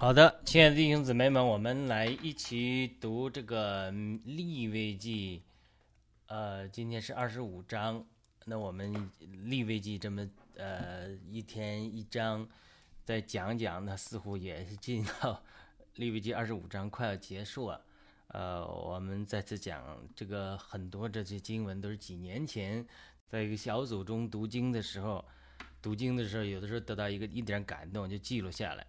好的，亲爱的弟兄姊妹们，我们来一起读这个立位记。呃，今天是二十五章。那我们立位记这么呃一天一章再讲讲，那似乎也是进到立位记二十五章快要结束了。呃，我们再次讲这个很多这些经文都是几年前在一个小组中读经的时候，读经的时候有的时候得到一个一点感动就记录下来。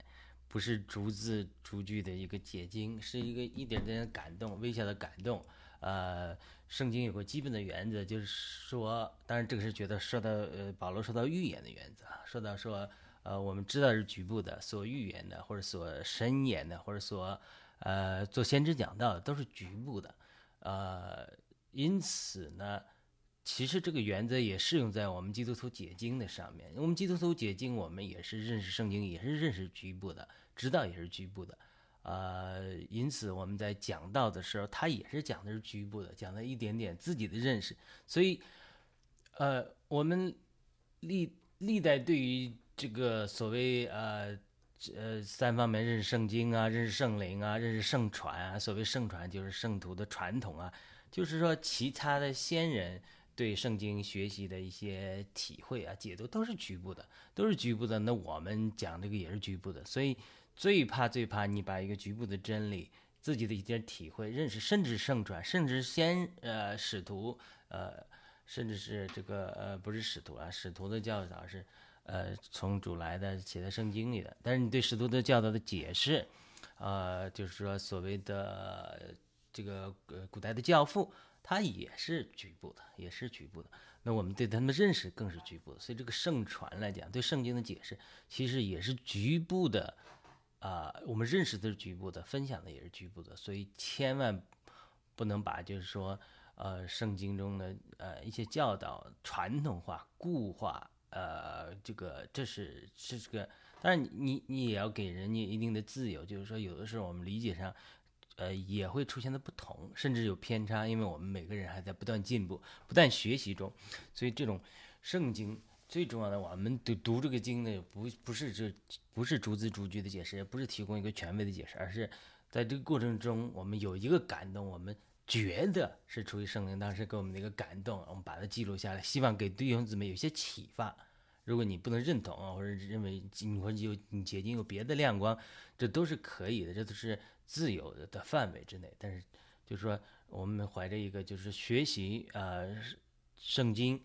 不是逐字逐句的一个解经，是一个一点点的感动，微小的感动。呃，圣经有个基本的原则，就是说，当然这个是觉得说到呃保罗说到预言的原则，说到说呃我们知道是局部的，所预言的或者所神言的或者所呃做先知讲道的都是局部的，呃，因此呢。其实这个原则也适用在我们基督徒解经的上面。我们基督徒解经，我们也是认识圣经，也是认识局部的，知道也是局部的。呃，因此我们在讲道的时候，他也是讲的是局部的，讲了一点点自己的认识。所以，呃，我们历历代对于这个所谓呃呃三方面认识圣经啊，认识圣灵啊，认识圣传啊，所谓圣传就是圣徒的传统啊，就是说其他的先人。对圣经学习的一些体会啊、解读都是局部的，都是局部的。那我们讲这个也是局部的，所以最怕最怕你把一个局部的真理、自己的一点体会、认识，甚至圣传，甚至先呃使徒呃，甚至是这个呃不是使徒啊，使徒的教导是呃从主来的，写在圣经里的。但是你对使徒的教导的解释，呃，就是说所谓的这个呃古代的教父。它也是局部的，也是局部的。那我们对他们认识更是局部的。所以这个圣传来讲，对圣经的解释其实也是局部的。啊，我们认识的是局部的，分享的也是局部的。所以千万不能把就是说，呃，圣经中的呃一些教导传统化、固化。呃，这个这是是这个，当然你你也要给人家一定的自由，就是说有的时候我们理解上。呃，也会出现的不同，甚至有偏差，因为我们每个人还在不断进步、不断学习中，所以这种圣经最重要的，我们读读这个经呢，不不是这不是逐字逐句的解释，也不是提供一个权威的解释，而是在这个过程中，我们有一个感动，我们觉得是出于圣灵当时给我们的一个感动，我们把它记录下来，希望给弟兄姊妹有些启发。如果你不能认同啊，或者认为你或者有你结晶有别的亮光，这都是可以的，这都是自由的的范围之内。但是，就是说，我们怀着一个就是学习呃圣经，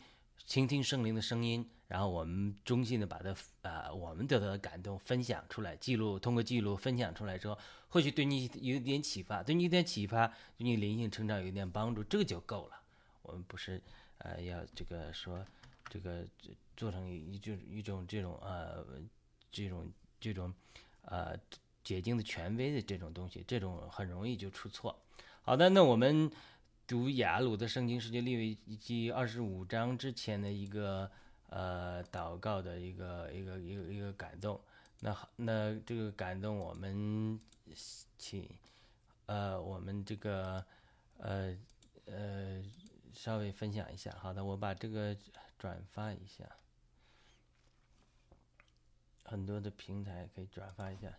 倾听圣灵的声音，然后我们衷心的把它啊我们得到的感动分享出来，记录通过记录分享出来之后，或许对你有一点启发，对你有点启发，对你灵性成长有一点帮助，这个就够了。我们不是呃要这个说。这个做成一就一种这种呃这种这种呃解经的权威的这种东西，这种很容易就出错。好的，那我们读雅鲁的圣经世界立位记二十五章之前的一个呃祷告的一个一个一个一个感动。那好，那这个感动我们请呃我们这个呃呃。稍微分享一下，好的，我把这个转发一下，很多的平台可以转发一下。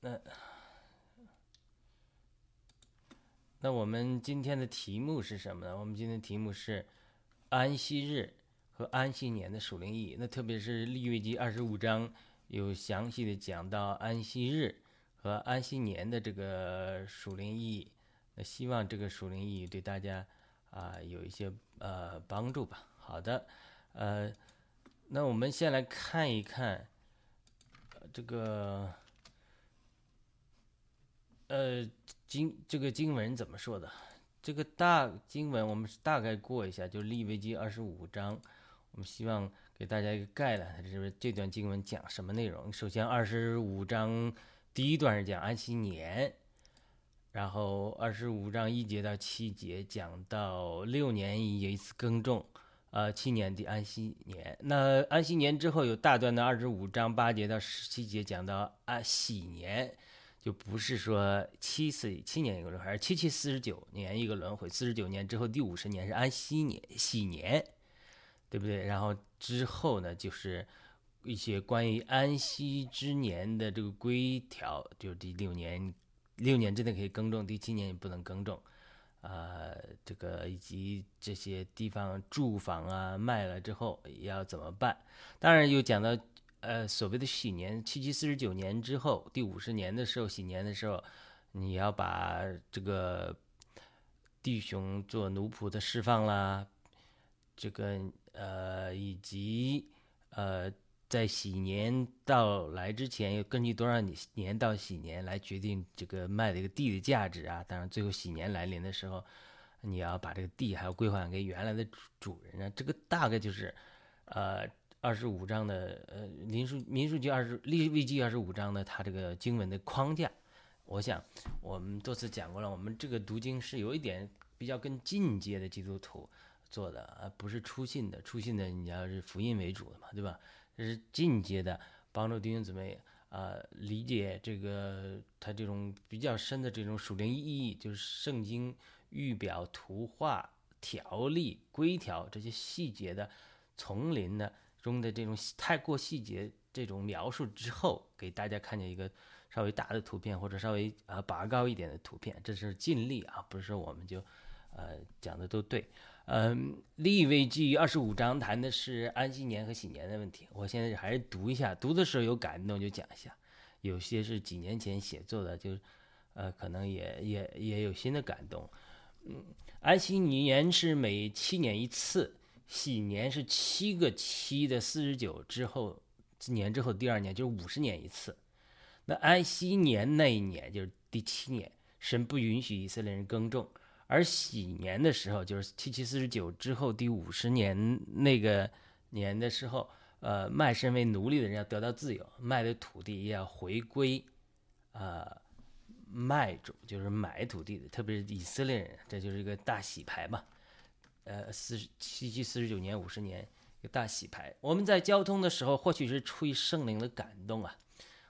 那那我们今天的题目是什么呢？我们今天的题目是安息日和安息年的属灵意义。那特别是利未记二十五章有详细的讲到安息日和安息年的这个属灵意义。那希望这个属灵意义对大家啊有一些呃帮助吧。好的，呃，那我们先来看一看这个呃经这个经文怎么说的。这个大经文我们是大概过一下，就是利未记二十五章。我们希望给大家一个概览，就是这段经文讲什么内容。首先，二十五章第一段是讲安息年。然后二十五章一节到七节讲到六年有一次耕种，呃，七年的安息年。那安息年之后有大段的二十五章八节到十七节讲到安喜年，就不是说七次七年一个轮回，而七七四十九年一个轮回，四十九年之后第五十年是安息年喜年，对不对？然后之后呢就是一些关于安息之年的这个规条，就是第六年六年之内可以耕种，第七年也不能耕种。呃，这个以及这些地方住房啊卖了之后要怎么办？当然又讲到，呃，所谓的喜年，七七四十九年之后，第五十年的时候，喜年的时候，你要把这个弟兄做奴仆的释放啦，这个呃，以及呃。在喜年到来之前，要根据多少年到喜年来决定这个卖这个地的价值啊。当然，最后喜年来临的时候，你要把这个地还要归还给原来的主主人啊。这个大概就是，呃，二十五章的呃民数民数记二十立位记二十五章的它这个经文的框架。我想我们多次讲过了，我们这个读经是有一点比较跟进阶的基督徒做的啊，不是初信的。初信的你要是福音为主的嘛，对吧？这是进阶的，帮助弟兄姊妹啊理解这个他这种比较深的这种属灵意义，就是圣经预表、图画、条例、规条这些细节的丛林的中的这种太过细节这种描述之后，给大家看见一个稍微大的图片或者稍微啊拔高一点的图片，这是尽力啊，不是说我们就呃讲的都对。嗯，立位记二十五章谈的是安息年和喜年的问题。我现在还是读一下，读的时候有感动就讲一下。有些是几年前写作的，就呃可能也也也有新的感动。嗯，安息年是每七年一次，喜年是七个七的四十九之后年之后第二年就是五十年一次。那安息年那一年就是第七年，神不允许以色列人耕种。而喜年的时候，就是七七四十九之后第五十年那个年的时候，呃，卖身为奴隶的人要得到自由，卖的土地也要回归，呃，卖主就是买土地的，特别是以色列人，这就是一个大洗牌嘛。呃，四七七四十九年五十年一个大洗牌。我们在交通的时候，或许是出于圣灵的感动啊，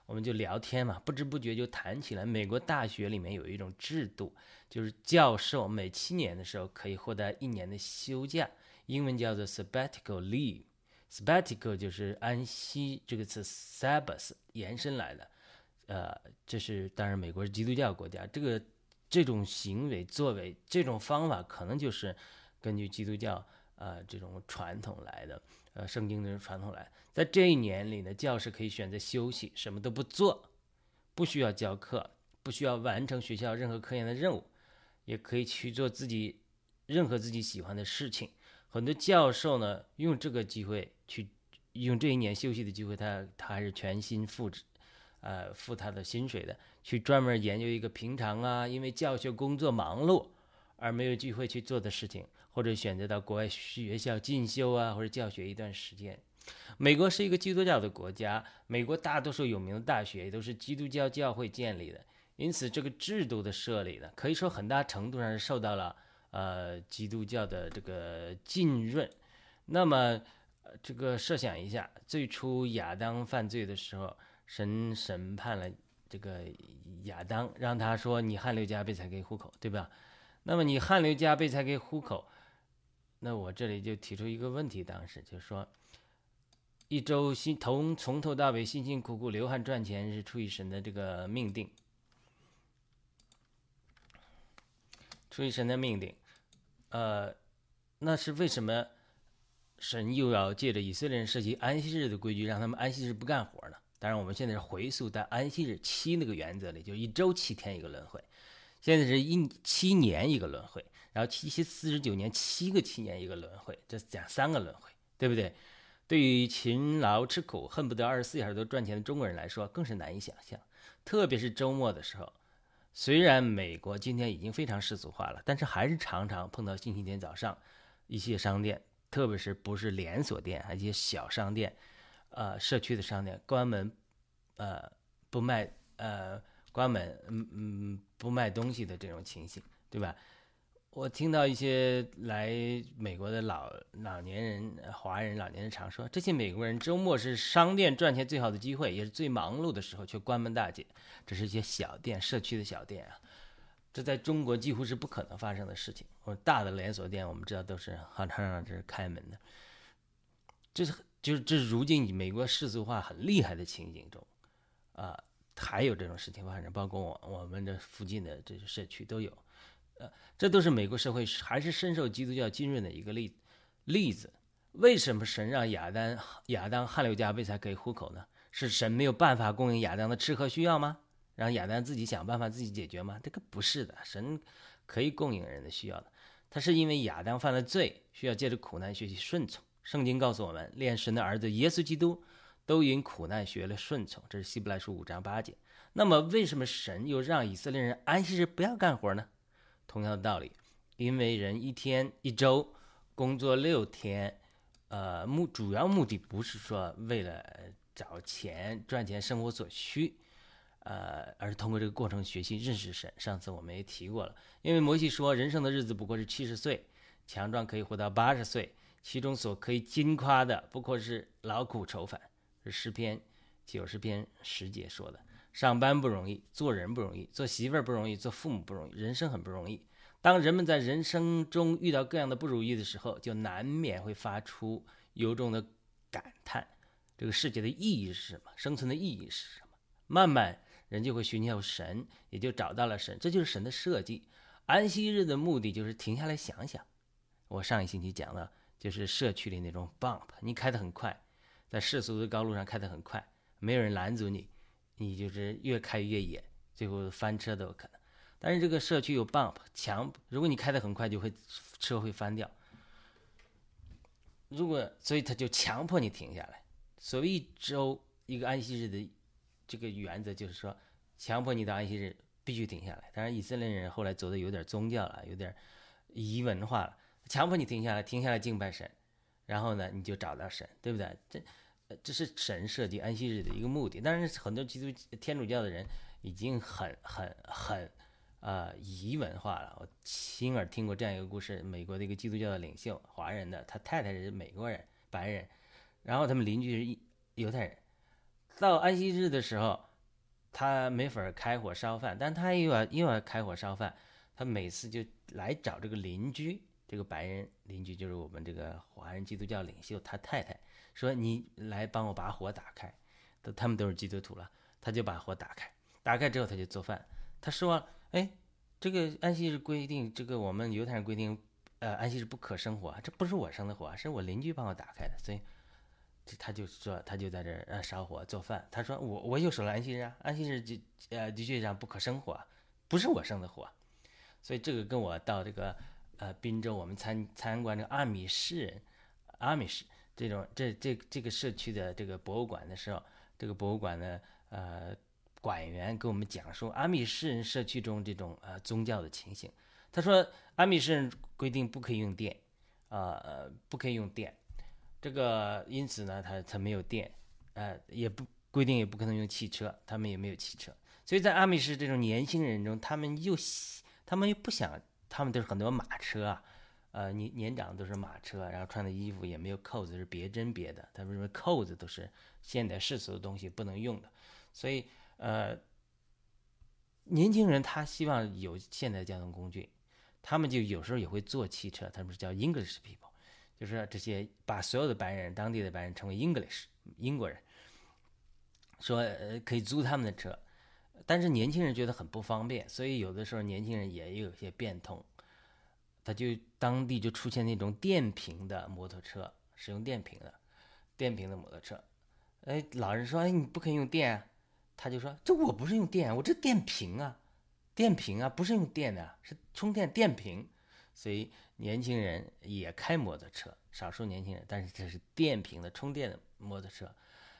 我们就聊天嘛，不知不觉就谈起来。美国大学里面有一种制度。就是教授每七年的时候可以获得一年的休假，英文叫做 sabbatical leave。sabbatical 就是安息这个词 Sabbath 延伸来的。呃，这是当然，美国是基督教国家，这个这种行为作为这种方法，可能就是根据基督教呃这种传统来的，呃圣经的传统来。在这一年里呢，教师可以选择休息，什么都不做，不需要教课，不需要完成学校任何科研的任务。也可以去做自己任何自己喜欢的事情。很多教授呢，用这个机会去用这一年休息的机会，他他还是全心付职，呃，付他的薪水的，去专门研究一个平常啊，因为教学工作忙碌而没有机会去做的事情，或者选择到国外学校进修啊，或者教学一段时间。美国是一个基督教的国家，美国大多数有名的大学都是基督教教会建立的。因此，这个制度的设立呢，可以说很大程度上是受到了呃基督教的这个浸润。那么，这个设想一下，最初亚当犯罪的时候，神审判了这个亚当，让他说你汗流浃背才可以糊口，对吧？那么你汗流浃背才可以糊口，那我这里就提出一个问题，当时就说，一周辛从从头到尾辛辛苦苦流汗赚钱是出于神的这个命定。出于神的命定，呃，那是为什么神又要借着以色列人设计安息日的规矩，让他们安息日不干活呢？当然，我们现在是回溯在安息日七那个原则里，就一周七天一个轮回，现在是一七年一个轮回，然后七七四十九年七个七年一个轮回，这讲三个轮回，对不对？对于勤劳吃苦、恨不得二十四小时都赚钱的中国人来说，更是难以想象，特别是周末的时候。虽然美国今天已经非常世俗化了，但是还是常常碰到星期天早上，一些商店，特别是不是连锁店，还有一些小商店，呃，社区的商店关门，呃，不卖，呃，关门，嗯嗯，不卖东西的这种情形，对吧？我听到一些来美国的老老年人、华人老年人常说，这些美国人周末是商店赚钱最好的机会，也是最忙碌的时候，却关门大吉。这是一些小店、社区的小店啊，这在中国几乎是不可能发生的事情。或者大的连锁店，我们知道都是常常这是开门的。这是就是这如今美国世俗化很厉害的情景中，啊，还有这种事情发生，包括我我们这附近的这些社区都有，呃，这都是美国社会还是深受基督教浸润的一个例例子。为什么神让亚当亚当汗流浃背才可以糊口呢？是神没有办法供应亚当的吃喝需要吗？让亚当自己想办法自己解决吗？这个不是的，神可以供应人的需要的。他是因为亚当犯了罪，需要借着苦难学习顺从。圣经告诉我们，连神的儿子耶稣基督都因苦难学了顺从。这是希伯来书五章八节。那么，为什么神又让以色列人安息日不要干活呢？同样的道理，因为人一天一周工作六天，呃，目主要目的不是说为了找钱赚钱生活所需，呃，而是通过这个过程学习认识神。上次我们也提过了，因为摩西说，人生的日子不过是七十岁，强壮可以活到八十岁。其中所可以惊夸的，不过是劳苦愁烦。是诗篇九十篇十节说的：上班不容易，做人不容易，做媳妇儿不容易，做父母不容易，人生很不容易。当人们在人生中遇到各样的不如意的时候，就难免会发出由衷的感叹：这个世界的意义是什么？生存的意义是什么？慢慢，人就会寻求神，也就找到了神。这就是神的设计。安息日的目的就是停下来想想。我上一星期讲了。就是社区里那种 bump，你开得很快，在世俗的高路上开得很快，没有人拦阻你，你就是越开越野，最后翻车都有可能。但是这个社区有 bump 强，如果你开得很快，就会车会翻掉。如果所以他就强迫你停下来。所谓一周一个安息日的这个原则，就是说强迫你到安息日必须停下来。当然以色列人后来走的有点宗教了，有点移文化了。强迫你停下来，停下来敬拜神，然后呢，你就找到神，对不对？这，这是神设计安息日的一个目的。但是很多基督天主教的人已经很很很，呃，仪文化了。我亲耳听过这样一个故事：美国的一个基督教的领袖，华人的，他太太是美国人，白人，然后他们邻居是犹太人。到安息日的时候，他没法开火烧饭，但他又要又要开火烧饭，他每次就来找这个邻居。这个白人邻居就是我们这个华人基督教领袖，他太太说：“你来帮我把火打开。”都他们都是基督徒了，他就把火打开。打开之后，他就做饭。他说：“哎，这个安息日规定，这个我们犹太人规定，呃，安息日不可生火，这不是我生的火，是我邻居帮我打开的。所以，他就说他就在这儿烧火做饭。他说我我又守了安息日啊，安息日就呃的确上不可生火，不是我生的火。所以这个跟我到这个。”呃，滨州我们参参观这个阿米士，阿米士这种这这这个社区的这个博物馆的时候，这个博物馆的呃馆员给我们讲述阿米士人社区中这种呃宗教的情形。他说，阿米士人规定不可以用电，呃，不可以用电，这个因此呢，他他没有电，呃，也不规定也不可能用汽车，他们也没有汽车。所以在阿米士这种年轻人中，他们又他们又不想。他们都是很多马车啊，呃，年年长都是马车，然后穿的衣服也没有扣子，是别针别的。他们认为扣子都是现代世俗的东西，不能用的。所以，呃，年轻人他希望有现代交通工具，他们就有时候也会坐汽车。他们是叫 English people，就是这些把所有的白人、当地的白人称为 English 英国人，说呃可以租他们的车。但是年轻人觉得很不方便，所以有的时候年轻人也有些变通，他就当地就出现那种电瓶的摩托车，使用电瓶的，电瓶的摩托车。哎，老人说：“哎，你不可以用电。”啊他就说：“这我不是用电，我这电瓶啊，电瓶啊，不是用电的，是充电电瓶。”所以年轻人也开摩托车，少数年轻人，但是这是电瓶的充电的摩托车，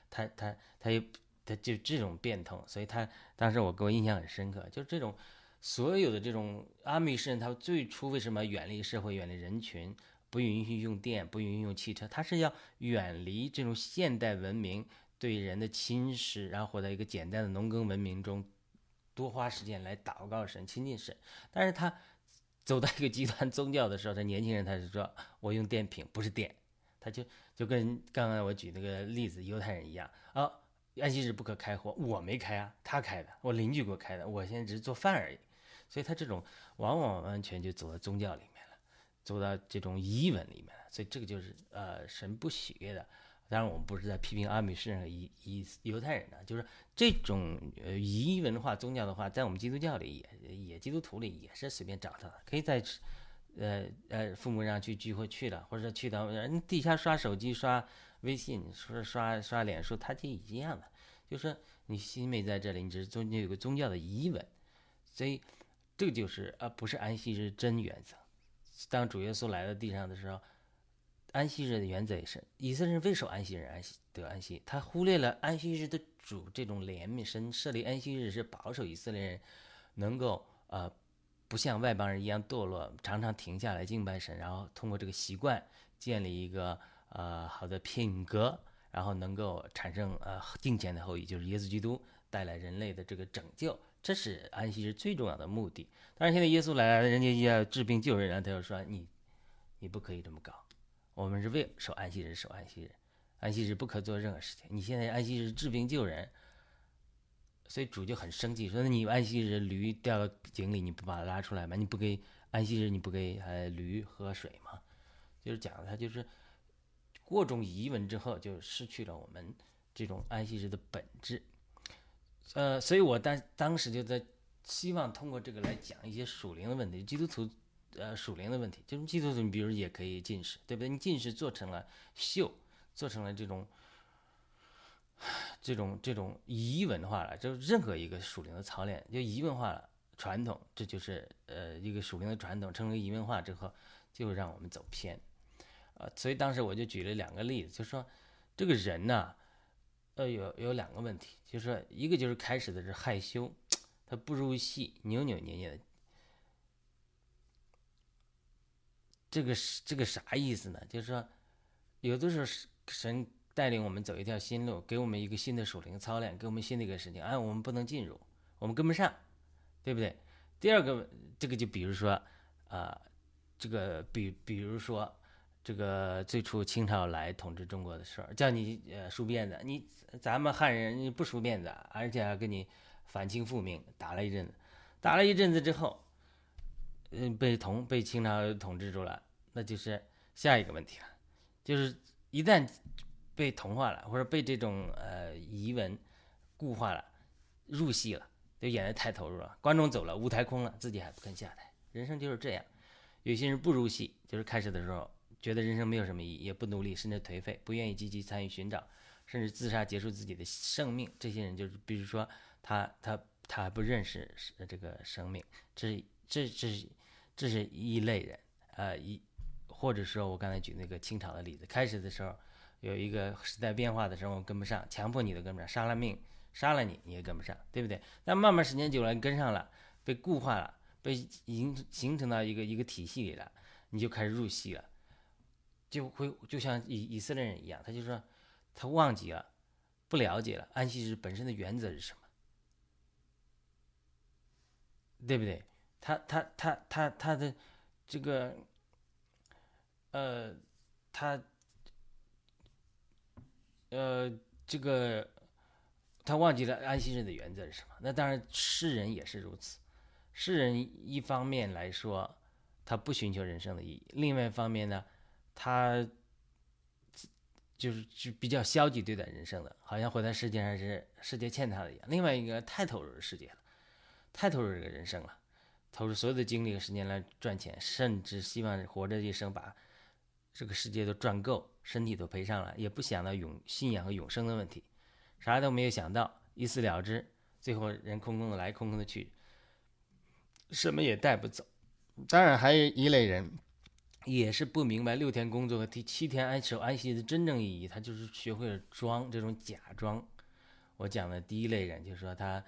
他他他又。他就这种变通，所以他当时我给我印象很深刻，就是这种所有的这种阿米士人，他最初为什么远离社会、远离人群，不允许用电、不允许用汽车？他是要远离这种现代文明对人的侵蚀，然后活在一个简单的农耕文明中，多花时间来祷告神、亲近神。但是他走到一个极端宗教的时候，他年轻人他是说我用电瓶，不是电，他就就跟刚刚我举那个例子犹太人一样啊。安息日不可开火，我没开啊，他开的，我邻居给我开的，我现在只是做饭而已。所以他这种往往完全就走到宗教里面了。走到这种疑问里面了，所以这个就是呃神不喜悦的。当然，我们不是在批评阿米士和犹犹犹太人的，就是这种呃疑文化宗教的话，在我们基督教里也也基督徒里也是随便找到的，可以在呃呃父母让去聚会去了，或者去到人地下刷手机、刷微信、说刷刷脸书，他就一样了，就是你心没在这里，你只是中间有个宗教的疑问，所以这个就是呃不是安息日真原则。当主耶稣来到地上的时候，安息日的原则也是以色列人为守安息日，安息得安息。他忽略了安息日的主这种怜悯，神设立安息日是保守以色列人能够呃不像外邦人一样堕落，常常停下来敬拜神，然后通过这个习惯建立一个呃好的品格，然后能够产生呃敬虔的后裔，就是耶稣基督带来人类的这个拯救。这是安息日最重要的目的。但是现在耶稣来了，人家要治病救人，然后他就说：“你，你不可以这么搞。我们是为守安息日，守安息日，安息日不可做任何事情。你现在安息日治病救人，所以主就很生气，说那：你安息日驴掉到井里，你不把它拉出来吗？你不给安息日，你不给呃驴喝水吗？就是讲他就是过种疑问之后，就失去了我们这种安息日的本质。”呃，所以我当当时就在希望通过这个来讲一些属灵的问题，基督徒呃属灵的问题，就是基督徒，你比如也可以近视，对不对？你近视做成了秀，做成了这种这种这种疑文化了，就任何一个属灵的操练就疑文化了，传统，这就是呃一个属灵的传统，成为疑文化之后，就让我们走偏，呃，所以当时我就举了两个例子，就说这个人呢。呃，有有两个问题，就是说，一个就是开始的是害羞，他不入戏，扭扭捏捏的。这个是这个啥意思呢？就是说，有的时候神带领我们走一条新路，给我们一个新的属灵操练，给我们新的一个事情，哎，我们不能进入，我们跟不上，对不对？第二个，这个就比如说，啊，这个比比如说。这个最初清朝来统治中国的时候，叫你呃梳辫子，你咱们汉人你不梳辫子，而且还跟你反清复明，打了一阵子，打了一阵子之后，嗯，被同被清朝统治住了，那就是下一个问题了，就是一旦被同化了，或者被这种呃遗文固化了，入戏了，就演的太投入了，观众走了，舞台空了，自己还不肯下台，人生就是这样，有些人不入戏，就是开始的时候。觉得人生没有什么意义，也不努力，甚至颓废，不愿意积极参与寻找，甚至自杀结束自己的生命。这些人就是，比如说他他他还不认识这个生命，这是这这是这是一类人，呃一或者说我刚才举那个清朝的例子，开始的时候有一个时代变化的时候跟不上，强迫你都跟不上，杀了命杀了你你也跟不上，对不对？那慢慢时间久了跟上了，被固化了，被形形成到一个一个体系里了，你就开始入戏了。就会就像以以色列人一样，他就说他忘记了，不了解了安息日本身的原则是什么，对不对？他他他他他的这个呃，他呃这个他忘记了安息日的原则是什么？那当然世人也是如此，世人一方面来说他不寻求人生的意义，另外一方面呢？他就是就比较消极对待人生的，好像活在世界上是世界欠他的一样。另外一个太投入世界了，太投入这个人生了，投入所有的精力和时间来赚钱，甚至希望活着一生把这个世界都赚够，身体都赔上了，也不想到永信仰和永生的问题，啥都没有想到，一死了之，最后人空空的来，空空的去，什么也带不走。当然还有一类人。也是不明白六天工作和第七天安守安息的真正意义，他就是学会了装这种假装。我讲的第一类人，就是说他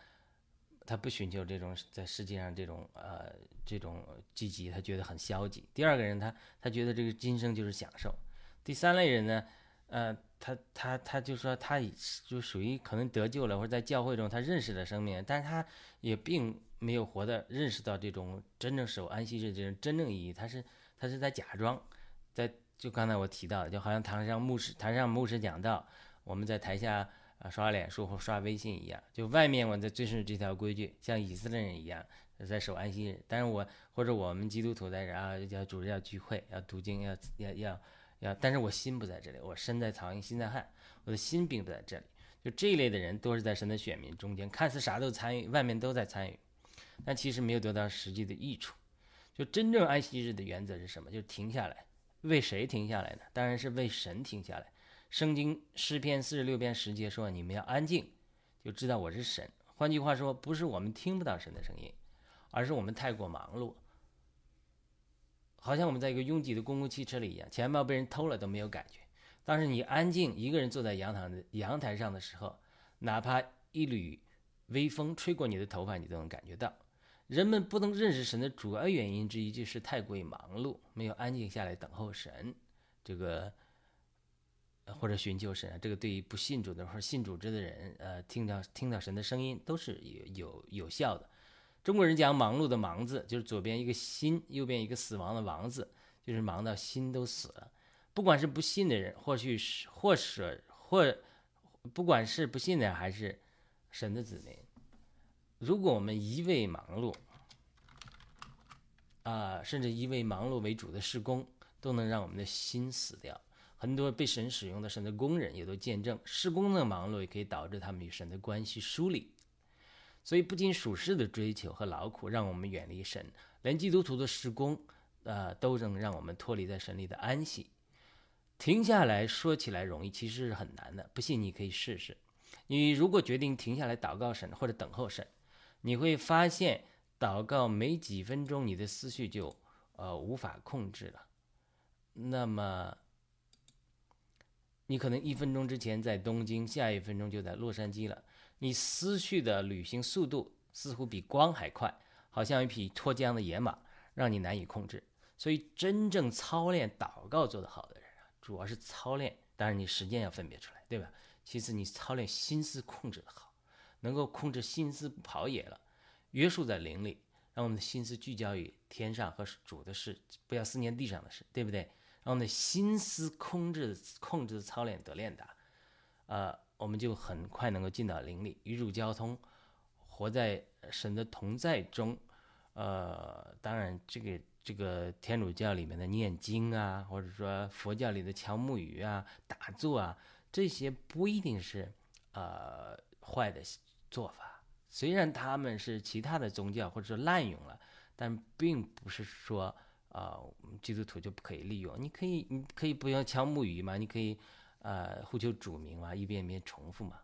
他不寻求这种在世界上这种呃这种积极，他觉得很消极。第二个人，他他觉得这个今生就是享受。第三类人呢，呃，他他他就说他就属于可能得救了，或者在教会中他认识了生命，但是他也并没有活的认识到这种真正守安息日这种真正意义，他是。他是在假装，在就刚才我提到的，就好像台上牧师台上牧师讲到，我们在台下啊刷脸书或刷微信一样，就外面我在遵守这条规矩，像以色列人一样，在守安息日。但是我或者我们基督徒在这啊，要主日要聚会，要读经，要要要要，但是我心不在这里，我身在曹营心在汉，我的心并不在这里。就这一类的人，都是在神的选民中间，看似啥都参与，外面都在参与，但其实没有得到实际的益处。就真正安息日的原则是什么？就停下来，为谁停下来呢？当然是为神停下来。圣经诗篇四十六篇十节说：“你们要安静，就知道我是神。”换句话说，不是我们听不到神的声音，而是我们太过忙碌，好像我们在一个拥挤的公共汽车里一样，钱包被人偷了都没有感觉。但是你安静一个人坐在阳台的阳台上的时候，哪怕一缕微风吹过你的头发，你都能感觉到。人们不能认识神的主要原因之一，就是太过于忙碌，没有安静下来等候神，这个或者寻求神。这个对于不信主的或者信主之的人，呃，听到听到神的声音都是有有有效的。中国人讲忙碌的“忙”字，就是左边一个心，右边一个死亡的“亡”字，就是忙到心都死了。不管是不信的人，或许是或是或，不管是不信的还是神的子民。如果我们一味忙碌，啊，甚至一味忙碌为主的施工，都能让我们的心死掉。很多被神使用的神的工人也都见证，施工的忙碌也可以导致他们与神的关系疏离。所以，不仅属世的追求和劳苦让我们远离神，连基督徒的施工，啊，都能让我们脱离在神里的安息。停下来说起来容易，其实是很难的。不信你可以试试。你如果决定停下来祷告神或者等候神。你会发现，祷告没几分钟，你的思绪就呃无法控制了。那么，你可能一分钟之前在东京，下一分钟就在洛杉矶了。你思绪的旅行速度似乎比光还快，好像一匹脱缰的野马，让你难以控制。所以，真正操练祷告做得好的人啊，主要是操练，当然你时间要分别出来，对吧？其次，你操练心思控制的好。能够控制心思不跑野了，约束在灵里，让我们的心思聚焦于天上和主的事，不要思念地上的事，对不对？让我们的心思控制控制操练得练达，呃，我们就很快能够进到灵里，与主交通，活在神的同在中。呃，当然，这个这个天主教里面的念经啊，或者说佛教里的敲木鱼啊、打坐啊，这些不一定是呃坏的。做法虽然他们是其他的宗教或者说滥用了，但并不是说啊，基督徒就不可以利用。你可以，你可以不要敲木鱼嘛，你可以呃呼求主名嘛，一遍一遍重复嘛。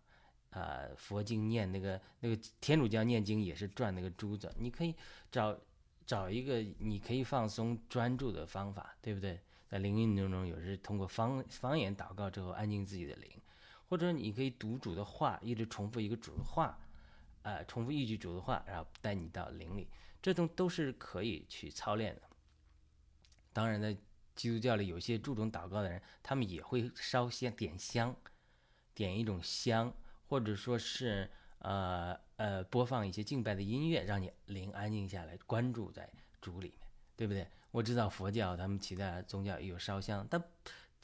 啊，佛经念那个那个天主教念经也是转那个珠子，你可以找找一个你可以放松专注的方法，对不对？在灵运动中，有时通过方方言祷告之后安静自己的灵。或者你可以读主的话，一直重复一个主的话，呃，重复一句主的话，然后带你到灵里，这种都是可以去操练的。当然，在基督教里，有些注重祷告的人，他们也会烧香、点香，点一种香，或者说是呃呃播放一些敬拜的音乐，让你灵安静下来，关注在主里面，对不对？我知道佛教他们其他宗教也有烧香，但。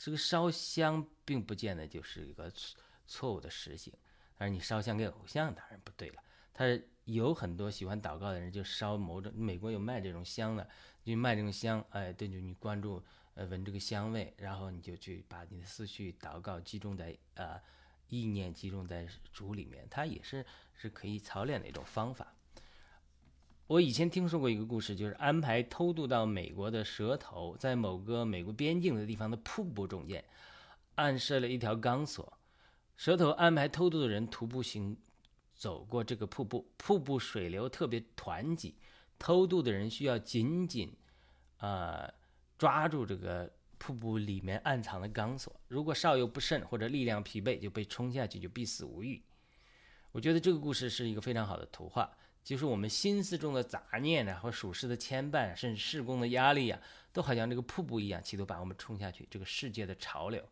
这个烧香并不见得就是一个错错误的实行，而你烧香给偶像当然不对了。他有很多喜欢祷告的人就烧某种，美国有卖这种香的，就卖这种香，哎，对，就你关注呃闻这个香味，然后你就去把你的思绪祷告集中在呃意念集中在主里面，它也是是可以操练的一种方法。我以前听说过一个故事，就是安排偷渡到美国的蛇头，在某个美国边境的地方的瀑布中间，暗设了一条钢索。蛇头安排偷渡的人徒步行走过这个瀑布，瀑布水流特别湍急，偷渡的人需要紧紧啊抓住这个瀑布里面暗藏的钢索，如果稍有不慎或者力量疲惫，就被冲下去，就必死无疑。我觉得这个故事是一个非常好的图画。就是我们心思中的杂念啊，和属世的牵绊，甚至事工的压力啊，都好像这个瀑布一样，企图把我们冲下去。这个世界的潮流，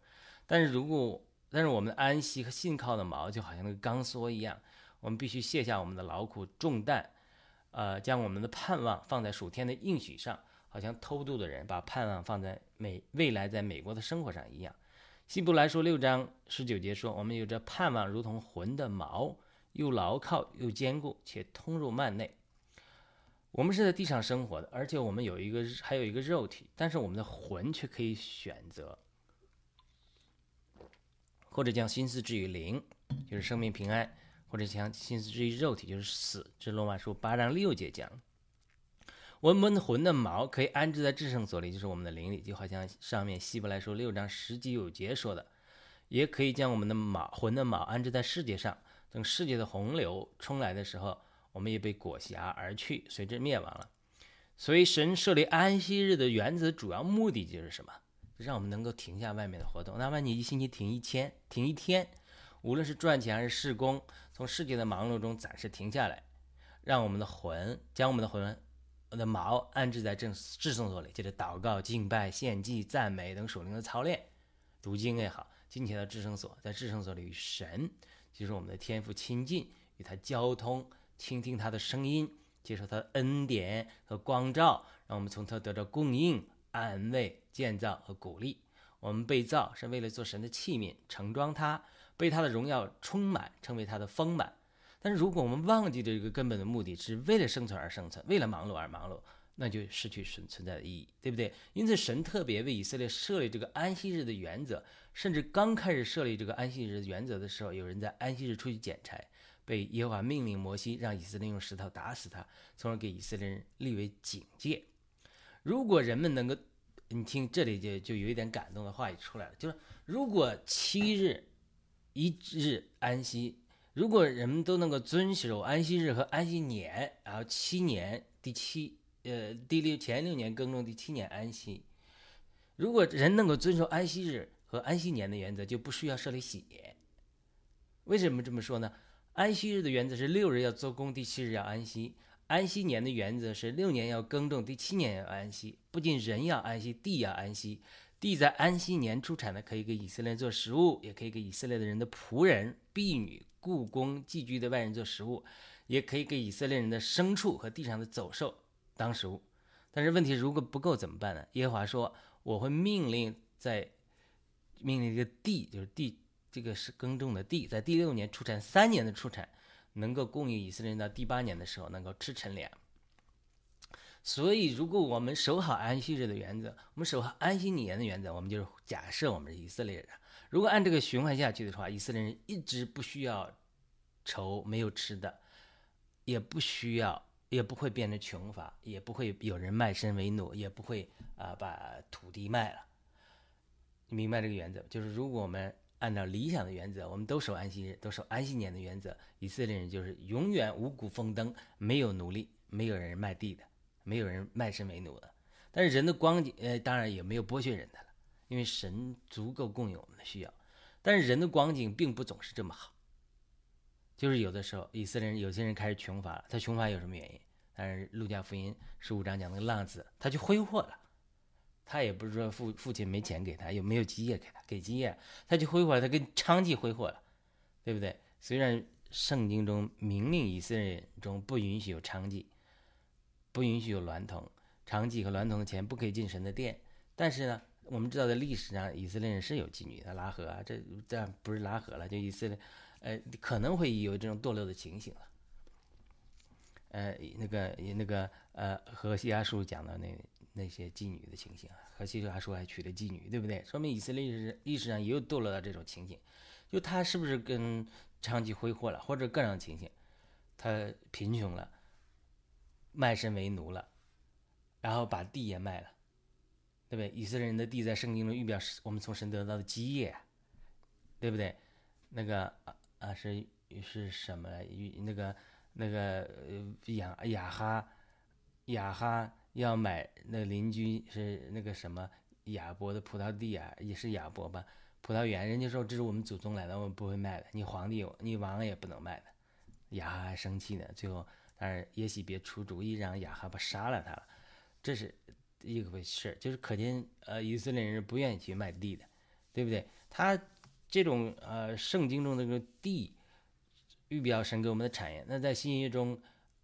但是如果，但是我们安息和信靠的锚，就好像那个钢索一样，我们必须卸下我们的劳苦重担，呃，将我们的盼望放在属天的应许上，好像偷渡的人把盼望放在美未来在美国的生活上一样。希伯来书六章十九节说：“我们有着盼望，如同魂的锚。”又牢靠又坚固，且通入幔内。我们是在地上生活的，而且我们有一个还有一个肉体，但是我们的魂却可以选择，或者将心思置于灵，就是生命平安；或者将心思置于肉体，就是死。这罗马书八章六节讲，我们魂的毛可以安置在至圣所里，就是我们的灵里，就好像上面希伯来书六章十九节说的，也可以将我们的毛魂的毛安置在世界上，等世界的洪流冲来的时候。我们也被裹挟而去，随之灭亡了。所以，神设立安息日的原则主要目的就是什么？让我们能够停下外面的活动。哪怕你一星期停一天，停一天，无论是赚钱还是施工，从世界的忙碌中暂时停下来，让我们的魂将我们的魂我的毛安置在正至圣所里，接着祷告、敬拜、献祭、赞美等属灵的操练，读经也好，金钱的至圣所，在至圣所里与神，就是我们的天赋亲近，与他交通。倾听他的声音，接受他的恩典和光照，让我们从他得到供应、安慰、建造和鼓励。我们被造是为了做神的器皿，盛装他，被他的荣耀充满，成为他的丰满。但是，如果我们忘记这个根本的目的，是为了生存而生存，为了忙碌而忙碌，那就失去存存在的意义，对不对？因此，神特别为以色列设立这个安息日的原则，甚至刚开始设立这个安息日原则的时候，有人在安息日出去捡柴。被耶和华命令摩西让以色列用石头打死他，从而给以色列人立为警戒。如果人们能够，你听这里就就有一点感动的话也出来了，就是如果七日一日安息，如果人们都能够遵守安息日和安息年，然后七年第七呃第六前六年耕种，第七年安息，如果人能够遵守安息日和安息年的原则，就不需要设立喜年。为什么这么说呢？安息日的原则是六日要做工，第七日要安息。安息年的原则是六年要耕种，第七年要安息。不仅人要安息，地要安息。地在安息年出产的，可以给以色列做食物，也可以给以色列的人的仆人、婢女、雇工、寄居的外人做食物，也可以给以色列人的牲畜和地上的走兽当食物。但是问题如果不够怎么办呢？耶和华说：“我会命令在命令这个地，就是地。”这个是耕种的地，在第六年出产三年的出产，能够供应以色列人到第八年的时候能够吃陈粮。所以，如果我们守好安息日的原则，我们守好安息年的原则，我们就是假设我们是以色列人。如果按这个循环下去的话，以色列人一直不需要愁没有吃的，也不需要，也不会变成穷乏，也不会有人卖身为奴，也不会啊把土地卖了。你明白这个原则？就是如果我们按照理想的原则，我们都守安息日，都守安息年的原则。以色列人就是永远五谷丰登，没有奴隶，没有人卖地的，没有人卖身为奴的。但是人的光景，呃，当然也没有剥削人的了，因为神足够供应我们的需要。但是人的光景并不总是这么好，就是有的时候以色列人有些人开始穷乏了。他穷乏有什么原因？但是路加福音十五章讲那个浪子，他去挥霍了。他也不是说父父亲没钱给他，又没有基业给他，给基业他就挥霍，他跟娼妓挥霍了，对不对？虽然圣经中明令以色列人中不允许有娼妓，不允许有娈童，娼妓和娈童的钱不可以进神的殿，但是呢，我们知道在历史上以色列人是有妓女的，拉合啊，这这不是拉合了，就以色列，呃，可能会有这种堕落的情形了。呃，那个那个呃，和西阿叔讲的那。那些妓女的情形啊，和希拉说还娶了妓女，对不对？说明以色列史历史上也有堕落到这种情形，就他是不是跟娼妓挥霍了，或者各种情形，他贫穷了，卖身为奴了，然后把地也卖了，对不对？以色列人的地在圣经中预表我们从神得到的基业，对不对？那个啊是是什么？与那个那个呃雅雅哈雅哈。要买那邻居是那个什么亚伯的葡萄地啊，也是亚伯吧？葡萄园，人家说这是我们祖宗来的，我们不会卖的。你皇帝，你王也不能卖的。雅哈还生气呢，最后，但是耶喜别出主意让雅哈把杀了他了，这是一个回事就是可见，呃，以色列人是不愿意去卖地的，对不对？他这种呃，圣经中的这个地，预表神给我们的产业。那在新约中。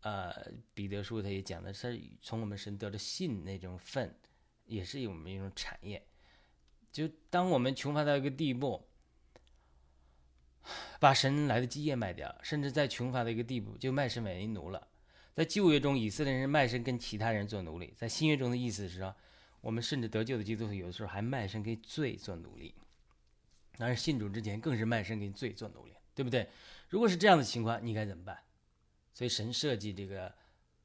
呃，彼得书他也讲的是从我们神得的信那种份，也是我们一种产业。就当我们穷乏到一个地步，把神来的基业卖掉，甚至在穷乏的一个地步就卖身为奴了。在旧约中，以色列人卖身跟其他人做奴隶；在新约中的意思是说，我们甚至得救的基督徒有的时候还卖身给罪做奴隶。当然，信主之前更是卖身给罪做奴隶，对不对？如果是这样的情况，你该怎么办？所以神设计这个